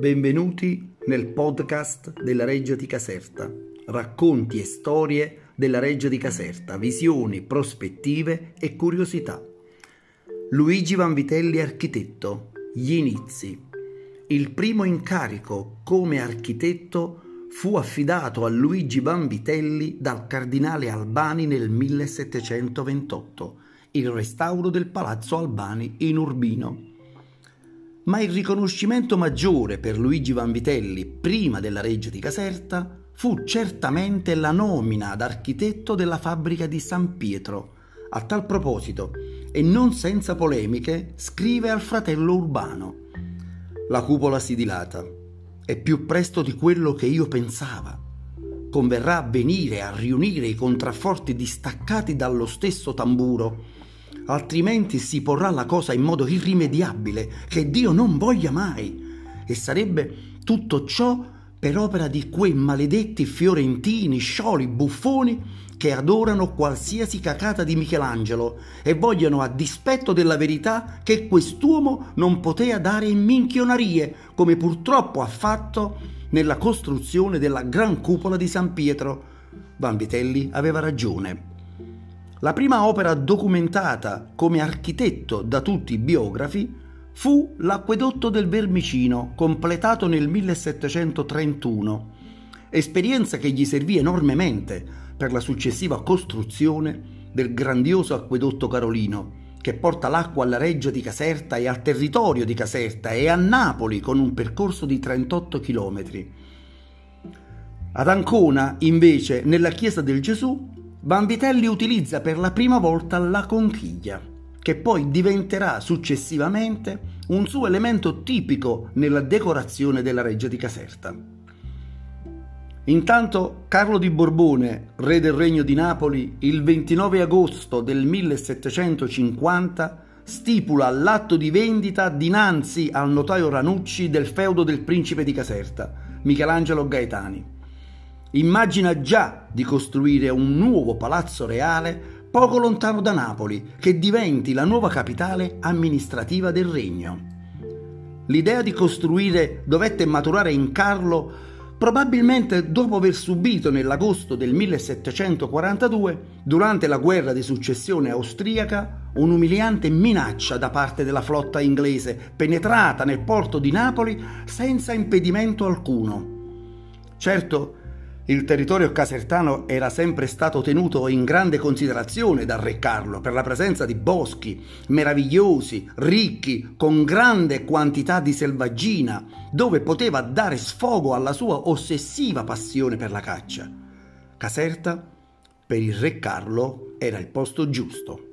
Benvenuti nel podcast della Reggia di Caserta. Racconti e storie della Reggia di Caserta, visioni, prospettive e curiosità. Luigi Vanvitelli architetto, gli inizi. Il primo incarico come architetto fu affidato a Luigi Vanvitelli dal cardinale Albani nel 1728, il restauro del Palazzo Albani in Urbino. Ma il riconoscimento maggiore per Luigi Vanvitelli prima della Reggia di Caserta fu certamente la nomina ad architetto della fabbrica di San Pietro. A tal proposito, e non senza polemiche, scrive al fratello Urbano. La cupola si dilata e più presto di quello che io pensava. Converrà venire a riunire i contrafforti distaccati dallo stesso tamburo, altrimenti si porrà la cosa in modo irrimediabile, che Dio non voglia mai, e sarebbe tutto ciò per opera di quei maledetti fiorentini, scioli, buffoni che adorano qualsiasi cacata di Michelangelo e vogliono a dispetto della verità che quest'uomo non poteva dare in minchionarie, come purtroppo ha fatto nella costruzione della gran cupola di San Pietro. Vanvitelli aveva ragione. La prima opera documentata come architetto da tutti i biografi fu l'acquedotto del Vermicino, completato nel 1731, esperienza che gli servì enormemente per la successiva costruzione del grandioso acquedotto carolino che porta l'acqua alla reggia di Caserta e al territorio di Caserta e a Napoli con un percorso di 38 km. Ad Ancona, invece, nella chiesa del Gesù, Vanvitelli utilizza per la prima volta la conchiglia, che poi diventerà successivamente un suo elemento tipico nella decorazione della reggia di Caserta. Intanto Carlo di Borbone, re del Regno di Napoli, il 29 agosto del 1750 stipula l'atto di vendita dinanzi al notaio Ranucci del feudo del principe di Caserta, Michelangelo Gaetani. Immagina già di costruire un nuovo palazzo reale poco lontano da Napoli, che diventi la nuova capitale amministrativa del regno. L'idea di costruire dovette maturare in Carlo probabilmente dopo aver subito nell'agosto del 1742, durante la guerra di successione austriaca, un'umiliante minaccia da parte della flotta inglese penetrata nel porto di Napoli senza impedimento alcuno. Certo, il territorio casertano era sempre stato tenuto in grande considerazione dal re Carlo per la presenza di boschi meravigliosi, ricchi, con grande quantità di selvaggina, dove poteva dare sfogo alla sua ossessiva passione per la caccia. Caserta, per il re Carlo, era il posto giusto.